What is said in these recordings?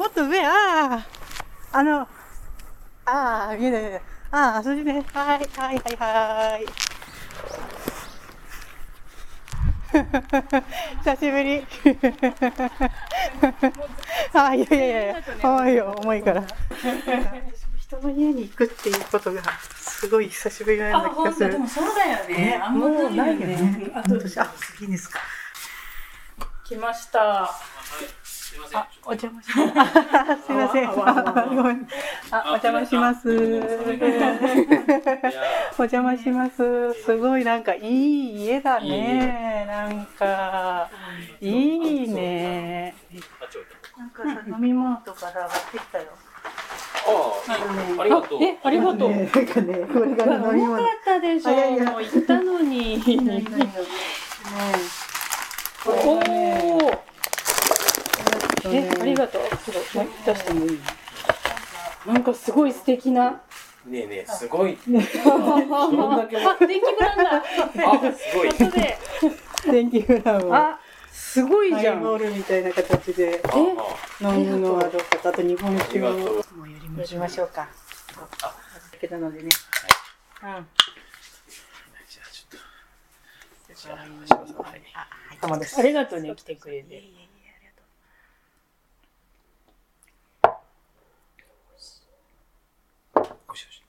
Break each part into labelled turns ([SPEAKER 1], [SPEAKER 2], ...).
[SPEAKER 1] あ、あ、もっと上、ああ、あの、ああ、見えない見えない。ああ、それね。はい、はい、はい、はい。久しぶり。あ、いやいやいや、重いよ、重いから。人の家に行くっていうことが、すごい久しぶりのような気がする。
[SPEAKER 2] そうだよね。あんま
[SPEAKER 1] もうないよ
[SPEAKER 2] ね。
[SPEAKER 1] ね。
[SPEAKER 2] あ
[SPEAKER 1] あ、どうしあ、いいですか。
[SPEAKER 2] 来ました。
[SPEAKER 1] あ、お邪魔します。すみません。
[SPEAKER 2] あ
[SPEAKER 1] お邪魔します。お邪魔します。すごいなんかいい家だね。なんかいいね。なんかさ飲み物とかさ買ってきたよ。
[SPEAKER 3] ああ、ありがとう。
[SPEAKER 2] え、ありがとう。
[SPEAKER 1] ねなんかね、これが飲み物。
[SPEAKER 2] 重かったでしょ。もう行ったのに。
[SPEAKER 1] ね
[SPEAKER 2] おお。え、あり
[SPEAKER 1] が
[SPEAKER 2] がとう。ちょっと出してもいい。なんかすごい素敵な。
[SPEAKER 3] ねえねえ、すごい。
[SPEAKER 2] あ、電気ブランだ。
[SPEAKER 3] あ、すごい。
[SPEAKER 1] 電気フラン
[SPEAKER 2] すごいじゃん。
[SPEAKER 1] ハイボールみたいな形で
[SPEAKER 3] ああ
[SPEAKER 1] 飲むのはどうかあと日本酒を
[SPEAKER 3] ありがとう
[SPEAKER 1] もうやりましょうか。あ、けたのでね。うん。
[SPEAKER 3] じゃあちょっと。じゃあ、しますはい。
[SPEAKER 1] 玉です。
[SPEAKER 2] ありがとうね、来てくれて。
[SPEAKER 3] よしよし。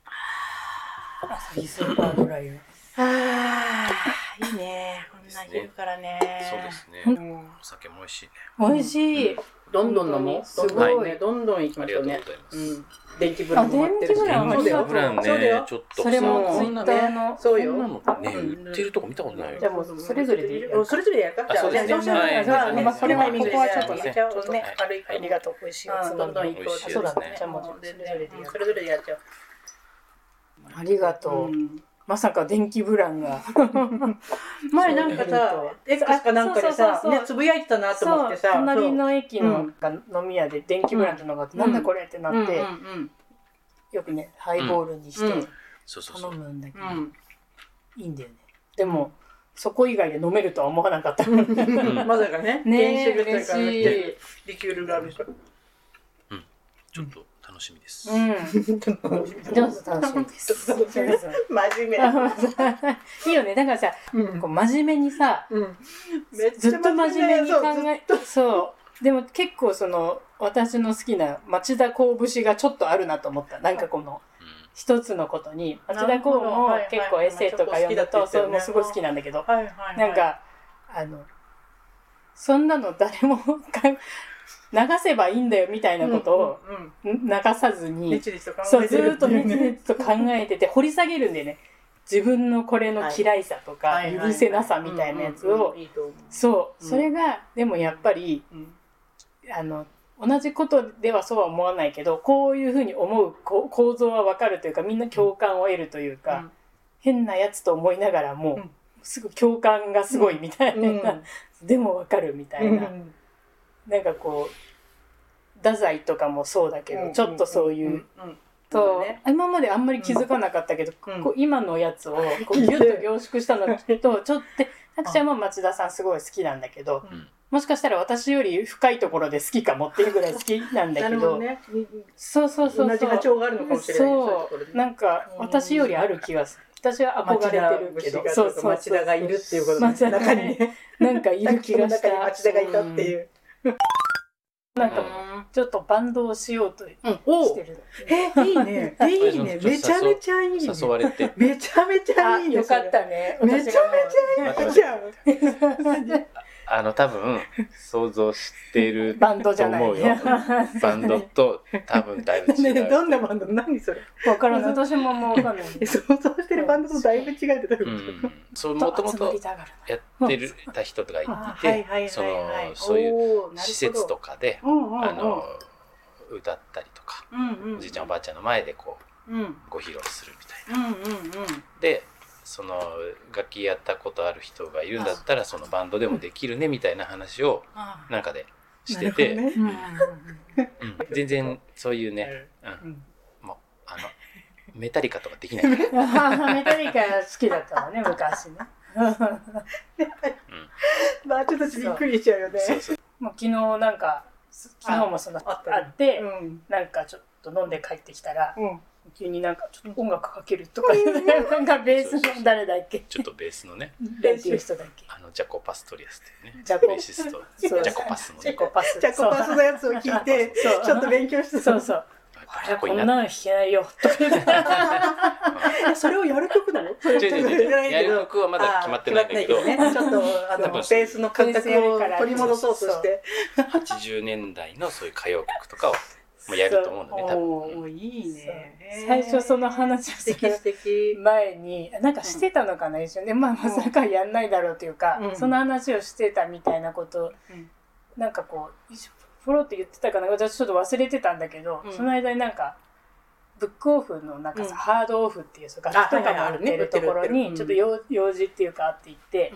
[SPEAKER 2] スーパードライヤー。
[SPEAKER 1] ああ、いいね。こんな昼からね。
[SPEAKER 3] そうですね。
[SPEAKER 1] うん。
[SPEAKER 3] お酒も美味しいね。
[SPEAKER 2] 美味しい。
[SPEAKER 1] どんどん飲もう。
[SPEAKER 2] すごい
[SPEAKER 1] どんどんね、どんどん行きましょうね。うん。電気ブランも待ってる
[SPEAKER 2] 電気ブラン
[SPEAKER 1] そうだよ
[SPEAKER 3] ブラン
[SPEAKER 1] そうだよ
[SPEAKER 3] ね、ちょっと。
[SPEAKER 2] それもツイッターの。
[SPEAKER 1] そうよ。
[SPEAKER 3] のね、売ってるとこ見たことないよ。
[SPEAKER 1] じゃあもうそれぞれでいいそれぞれでやるか。
[SPEAKER 3] あそうですね
[SPEAKER 1] じゃあじゃあ
[SPEAKER 3] はい
[SPEAKER 1] じゃあこれは
[SPEAKER 3] はい
[SPEAKER 1] ここはちょっと
[SPEAKER 3] はい
[SPEAKER 1] ね、ちょっとね
[SPEAKER 2] ありがとう。美味しい
[SPEAKER 1] どんどん行こう。そうだね。じゃあもうそれぞれでやる。それぞれでやっちゃう。
[SPEAKER 2] ありがとう。
[SPEAKER 1] うん
[SPEAKER 2] まさか電気ブランが。
[SPEAKER 1] 前なんかさ、X かなんかでさ、ね、つぶやいてたなと思ってさ、
[SPEAKER 2] 隣の駅の
[SPEAKER 1] う
[SPEAKER 2] 飲み屋で電気ブランってのがあって、なんだこれってなって、
[SPEAKER 1] うんうん
[SPEAKER 2] よくね、ハイボールにして
[SPEAKER 1] うん
[SPEAKER 3] そうそうそう。
[SPEAKER 2] 頼むんだけど、
[SPEAKER 1] うん
[SPEAKER 2] いいんだよね。でも、そこ以外で飲めるとは思わなかった。
[SPEAKER 1] うん。まさかね、
[SPEAKER 2] ね
[SPEAKER 1] 原酒というか
[SPEAKER 2] 嬉しい
[SPEAKER 1] ねリキュールがあるでしょ。
[SPEAKER 3] ちょっと楽しみです。
[SPEAKER 2] うん。でも楽しみです。
[SPEAKER 1] 真面目。
[SPEAKER 2] いいよね。だからさ、
[SPEAKER 1] うん
[SPEAKER 2] こう真面目にさ、
[SPEAKER 1] うん
[SPEAKER 2] ずっと真面目に考え、そう。でも結構その、私の好きな町田公節がちょっとあるなと思った。なんかこの、
[SPEAKER 3] うん
[SPEAKER 2] 一つのことに、町田公も結構エッセイとか読むと、そう、もうす。ごい好きなんだけど。なんか、あの、そんなの誰もか流せばいいんだよみたいなことを。流さずに、そう、ずーっとね
[SPEAKER 1] っていう
[SPEAKER 2] ちと考えてて、掘り下げるんでね、自分のこれの嫌いさとか、
[SPEAKER 1] はい
[SPEAKER 2] 許せなさみたいなやつをそう、
[SPEAKER 1] うん
[SPEAKER 2] それが、でもやっぱり、
[SPEAKER 1] うん。
[SPEAKER 2] あの、同じことではそうは思わないけど、こういうふうに思うこ構造はわかるというか、みんな共感を得るというか、
[SPEAKER 1] うん。
[SPEAKER 2] 変なやつと思いながらも、
[SPEAKER 1] うん。
[SPEAKER 2] すぐ共感がすごいみたいな、
[SPEAKER 1] うん。
[SPEAKER 2] でもわかるみたいな、なんかこう、太宰とかもそうだけど、ちょっとそういう、と、
[SPEAKER 1] ね。
[SPEAKER 2] 今まであんまり気づかなかったけど、
[SPEAKER 1] うん。
[SPEAKER 2] こう今のやつをこうギュッと凝縮したのとちょっとたくちゃんも町田さんすごい好きなんだけど、
[SPEAKER 3] うん。
[SPEAKER 2] もしかしたら私より深いところで好きかもっていうぐらい好きなんだ
[SPEAKER 1] な
[SPEAKER 2] けど
[SPEAKER 1] ね。
[SPEAKER 2] そうそうそうそう。
[SPEAKER 1] 同じ波長があるのかもしれない。ねそう。
[SPEAKER 2] なんか私よりある気がする。私は憧れてるけど。
[SPEAKER 1] 町田節が町田がいるっていうこと
[SPEAKER 2] 町田が
[SPEAKER 1] 中にね
[SPEAKER 2] なん。かいる気がした
[SPEAKER 1] 町田がいたっていう。
[SPEAKER 2] なんかちょっとバンドをしようと
[SPEAKER 1] お
[SPEAKER 2] してる
[SPEAKER 1] え、いいね。え いいね。めちゃめちゃいいね。
[SPEAKER 3] 誘われて。
[SPEAKER 1] めちゃめちゃ
[SPEAKER 2] あ
[SPEAKER 1] いいね。
[SPEAKER 2] よかったね。
[SPEAKER 1] めちゃめちゃいいじゃん。
[SPEAKER 3] あの、多分、想像してる
[SPEAKER 2] バンドじゃない
[SPEAKER 3] と思うよ。バンドと多分だいぶ違う。
[SPEAKER 1] どんなバンド？何それ？
[SPEAKER 2] わからない。私ももうわかんない。
[SPEAKER 1] え想像してるバンドとだいぶ違うってどういうこと？
[SPEAKER 3] うん。そう、もともとやってるた人がい
[SPEAKER 1] あはいはい
[SPEAKER 3] て、その、そういう施設とかで、あの、歌ったりとか、おじいちゃんおばあちゃんの前でこう、
[SPEAKER 1] うん
[SPEAKER 3] ご披露するみたいな。
[SPEAKER 1] うんうんうん
[SPEAKER 3] で、その楽器やったことある人がいるんだったらそのバンドでもできるねみたいな話を
[SPEAKER 1] あ
[SPEAKER 3] なんかでしてて、
[SPEAKER 1] ね。
[SPEAKER 3] うん全然そういうね、うん。
[SPEAKER 1] うん。
[SPEAKER 3] もうあのメタリカとかできない。から、
[SPEAKER 2] メタリカ好きだったわね、昔ね。
[SPEAKER 1] まあちょっとびっくりしちゃうよね。
[SPEAKER 3] そうそう。
[SPEAKER 2] もう昨日なんか、昨日もその
[SPEAKER 1] あったね。
[SPEAKER 2] あって、
[SPEAKER 1] うん。
[SPEAKER 2] なんかちょっと飲んで帰ってきたら、
[SPEAKER 1] うん
[SPEAKER 2] 急になんかちょっと音楽かけるとかなんかベースの誰だっけ？
[SPEAKER 3] ちょっとベースのね。
[SPEAKER 2] 誰っていう人だっけ？
[SPEAKER 3] あのジャコ・パストリアスっていうね。
[SPEAKER 2] ジャコ。
[SPEAKER 3] ベーシスト。ジャコ・パスのね。
[SPEAKER 2] ジャコパス。
[SPEAKER 1] じゃあコパスのやつを聞いてちょっと勉強して
[SPEAKER 2] そうそう。あれこんなの弾けないよ。とか言って
[SPEAKER 1] えそれをやる曲なの？それ
[SPEAKER 3] 違う違う。違うやる曲はまだ決まってないんだけど。
[SPEAKER 1] ねちょっとあのベースの感覚を取り戻そうとして。
[SPEAKER 3] 80年代のそう。いう。歌謡曲とかをもうやると思うんだね多
[SPEAKER 1] お
[SPEAKER 3] 分
[SPEAKER 1] ーいいね。
[SPEAKER 2] 最初その話をする前になんかしてたのかな一瞬でまあまさかやんないだろうというか、
[SPEAKER 1] うん。
[SPEAKER 2] その話をしてたみたいなこと、
[SPEAKER 1] うん。
[SPEAKER 2] なんかこうフォローって言ってたかな私ちょっと忘れてたんだけど、
[SPEAKER 1] うん。
[SPEAKER 2] その間になんかブックオフのなんかさ、
[SPEAKER 1] うん。
[SPEAKER 2] ハードオフっていうそう楽器とかも売ってるところにちょっと用用事っていうかあって行って、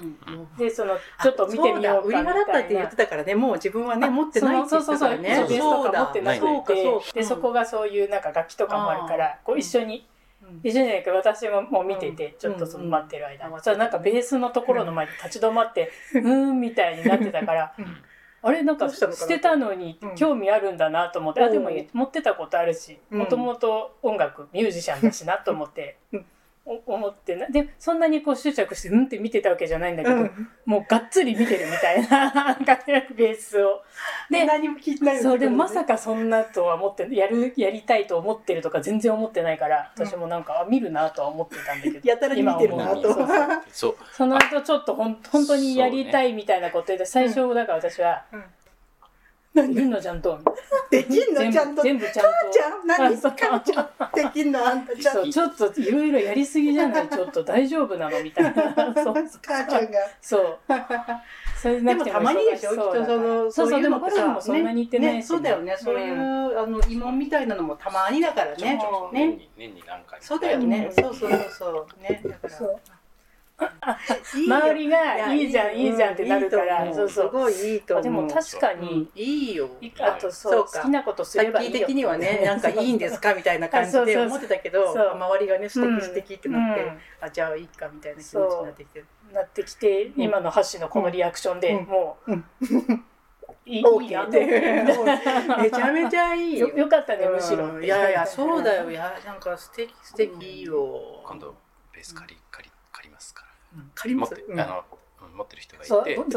[SPEAKER 2] でそのちょっと見てみようかみ
[SPEAKER 1] 売り払った
[SPEAKER 2] たいな
[SPEAKER 1] って言って。たからねもう自分はね持ってないって
[SPEAKER 2] そ
[SPEAKER 1] 言って
[SPEAKER 2] うそうそうそう、
[SPEAKER 1] たからね。
[SPEAKER 2] ベースとか持ってなくて。
[SPEAKER 1] そうかそうか。
[SPEAKER 2] でそこがそういうなんか楽器とかもあるからこう一緒に
[SPEAKER 1] うん。
[SPEAKER 2] 一緒じゃないけど私ももう見ててちょっとその待ってる間。
[SPEAKER 1] うん。
[SPEAKER 2] そしたらなんかベースのところの前で立ち止まってうーんみたいになってたから
[SPEAKER 1] うん
[SPEAKER 2] あれなんか捨てたのに
[SPEAKER 1] うん。
[SPEAKER 2] 興味あるんだなと思って。あでも
[SPEAKER 1] う。ん
[SPEAKER 2] 持ってたことあるし
[SPEAKER 1] うん。
[SPEAKER 2] もともと音楽ミュージシャンだしなと思って 思ってなでそんなにこう執着してうんって見てたわけじゃないんだけど
[SPEAKER 1] うん。
[SPEAKER 2] もうがっつり見てるみたいな感じのベースを。で
[SPEAKER 1] 何も聞いてない。
[SPEAKER 2] そうでもまさ
[SPEAKER 1] か
[SPEAKER 2] かそんなとは思ってやるやりたいと思ってるとか全然思ってないから
[SPEAKER 1] うん
[SPEAKER 2] 私もなんかあ見るなとは思ってたんだけど
[SPEAKER 1] やたらに見てるなと。
[SPEAKER 2] 今思うそうそう。
[SPEAKER 3] そう。
[SPEAKER 2] その後ちょっとほん本当にやりたいみたいなことで最初だから私は
[SPEAKER 1] うん「
[SPEAKER 2] できんのちゃんと」
[SPEAKER 1] できんの？
[SPEAKER 2] 全
[SPEAKER 1] ちゃんと。
[SPEAKER 2] 部全部ちゃんと。
[SPEAKER 1] ちゃん何？
[SPEAKER 2] あ そう
[SPEAKER 1] かんちゃんできんのあんたちゃん
[SPEAKER 2] そうちょっといろいろやりすぎじゃない？ちょっと大丈夫なの？みたいな。そう。
[SPEAKER 1] 母ちゃんが。
[SPEAKER 2] そう。それなくて
[SPEAKER 1] でもたまにでしょ？きっとその
[SPEAKER 2] そう。そうでもゴルフもそんなに行ってないし、
[SPEAKER 1] ね。そうだよね。そういうあの慰問みたいなのもたまにだからね。
[SPEAKER 2] そう
[SPEAKER 3] 年
[SPEAKER 1] ね
[SPEAKER 3] に年に何回も。
[SPEAKER 1] そうだよね。
[SPEAKER 2] うん。
[SPEAKER 1] そうそうそうそう。ね。だから
[SPEAKER 2] 周りがいいじゃんいいじゃんってなるから
[SPEAKER 1] いいと思
[SPEAKER 2] そうそう。
[SPEAKER 1] すごいいいと
[SPEAKER 2] あ
[SPEAKER 1] 思う。
[SPEAKER 2] でも確か
[SPEAKER 1] うん。
[SPEAKER 2] に、
[SPEAKER 1] いいよ。
[SPEAKER 2] いあとそう好きなことす
[SPEAKER 1] さ
[SPEAKER 2] ればいい
[SPEAKER 1] 的にはねなんかいいんですかみたいな感じで 思ってたけど周りがね素
[SPEAKER 2] うん
[SPEAKER 1] 敵素敵ってなって
[SPEAKER 2] うん。
[SPEAKER 1] あじゃあいいかみたいな気持ちになってきて。る
[SPEAKER 2] なってきて、今のハッシーのこのリアクションで、
[SPEAKER 1] うん。
[SPEAKER 2] もう、
[SPEAKER 1] うん。
[SPEAKER 2] いい
[SPEAKER 1] オー
[SPEAKER 2] い。いな
[SPEAKER 1] ケーってめちゃめちゃいいよ。
[SPEAKER 2] よよかったねむしろ。
[SPEAKER 1] うんいやいやそうだよ。いやなんか素敵素敵よ。
[SPEAKER 3] 今度ベース借り借り借りますか？ら
[SPEAKER 1] 借ります？
[SPEAKER 3] 持ってあのうん持ってる人がいて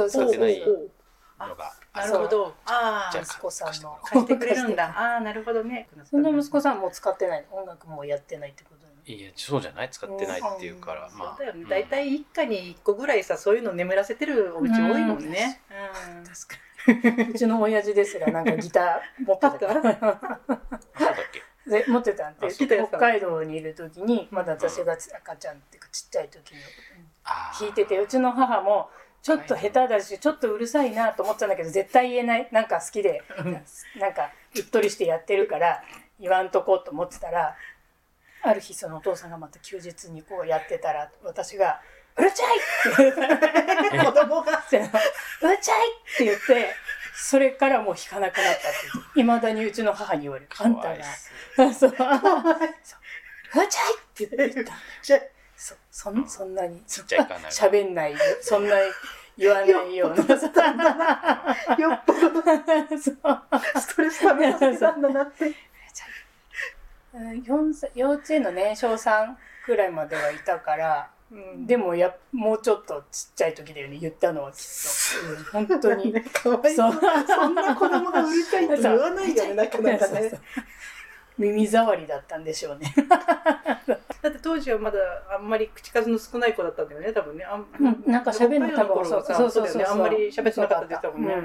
[SPEAKER 3] 使ってないのが
[SPEAKER 1] なるほど。ああ
[SPEAKER 2] 息子さんの
[SPEAKER 1] 貸してくれ。るんだ。ああなるほどね。
[SPEAKER 2] そんな息子さんもう使ってない？音楽もやってないってこと
[SPEAKER 3] いやそうじゃない。使ってないっていうからまあ。
[SPEAKER 1] そうだよね。
[SPEAKER 3] うん
[SPEAKER 1] 大体一家に一個ぐらいさそういうの眠らせてるお家多いもんね。うん。
[SPEAKER 2] 確かにうちの親父ですらなんかギター持ってた。
[SPEAKER 3] そうだっけ？
[SPEAKER 2] で持ってたんで北海道にいる時にまだ私が赤ちゃんっていうかちっちゃい時に弾いててうちの母もちょっと下手だしちょっとうるさいなと思ってたんだけど絶対言えない。なんか好きでなんかうっとりしてやってるから言わんとこうと思ってたらある日そのお父さんがまた休日にこうやってたら私が「うるちゃい!」って言って
[SPEAKER 1] 子供が「
[SPEAKER 2] うるちゃい!」って言ってそれからもう弾かなくなったっていまだにうちの母に言われる「あんたが。
[SPEAKER 3] そう。
[SPEAKER 2] そう。るちゃい!」って言ってたそそんそんなに。
[SPEAKER 3] ちっちゃいかな。
[SPEAKER 2] 喋んない。そんな言わないような。
[SPEAKER 1] よっぽど。
[SPEAKER 2] そう。
[SPEAKER 1] ストレス溜めさせたんだなって。
[SPEAKER 2] 幼稚園の年少さんくらいまではいたから、で
[SPEAKER 1] も
[SPEAKER 2] もやもうちょっとちっちゃい時だよね。言ったのはきっと、うん本当に。
[SPEAKER 1] かわいそう。そんな子供がうるさいって言わないよねなかなかね。
[SPEAKER 2] そうそう。耳障りだったんでしょうね
[SPEAKER 1] だって当時はまだあんまり口数の少ない子だったんだよね多分ね。あん
[SPEAKER 2] うんなんか喋るの多分そうそうそうそう。
[SPEAKER 1] ねあんまり喋ってなかったですもんね、
[SPEAKER 2] う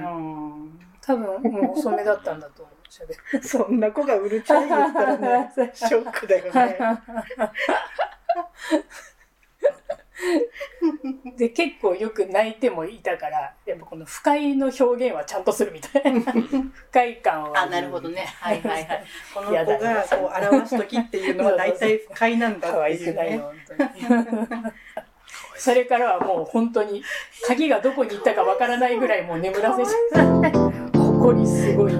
[SPEAKER 2] ん多分もう遅めだったんだと思う
[SPEAKER 1] そんな子がうるさい言ったらねショックだよね
[SPEAKER 2] で結構よく泣いてもいたからやっぱこの不快の表現はちゃんとするみたいな。不快感を。
[SPEAKER 1] あなるほどね。はいはいはい。この子がこう表す時っていうのは大体不快なんだっていうね。
[SPEAKER 2] ないの本当に。それからはもう本当に鍵がどこに行ったかわからないぐらいもう眠らせちゃう誇りすごいよ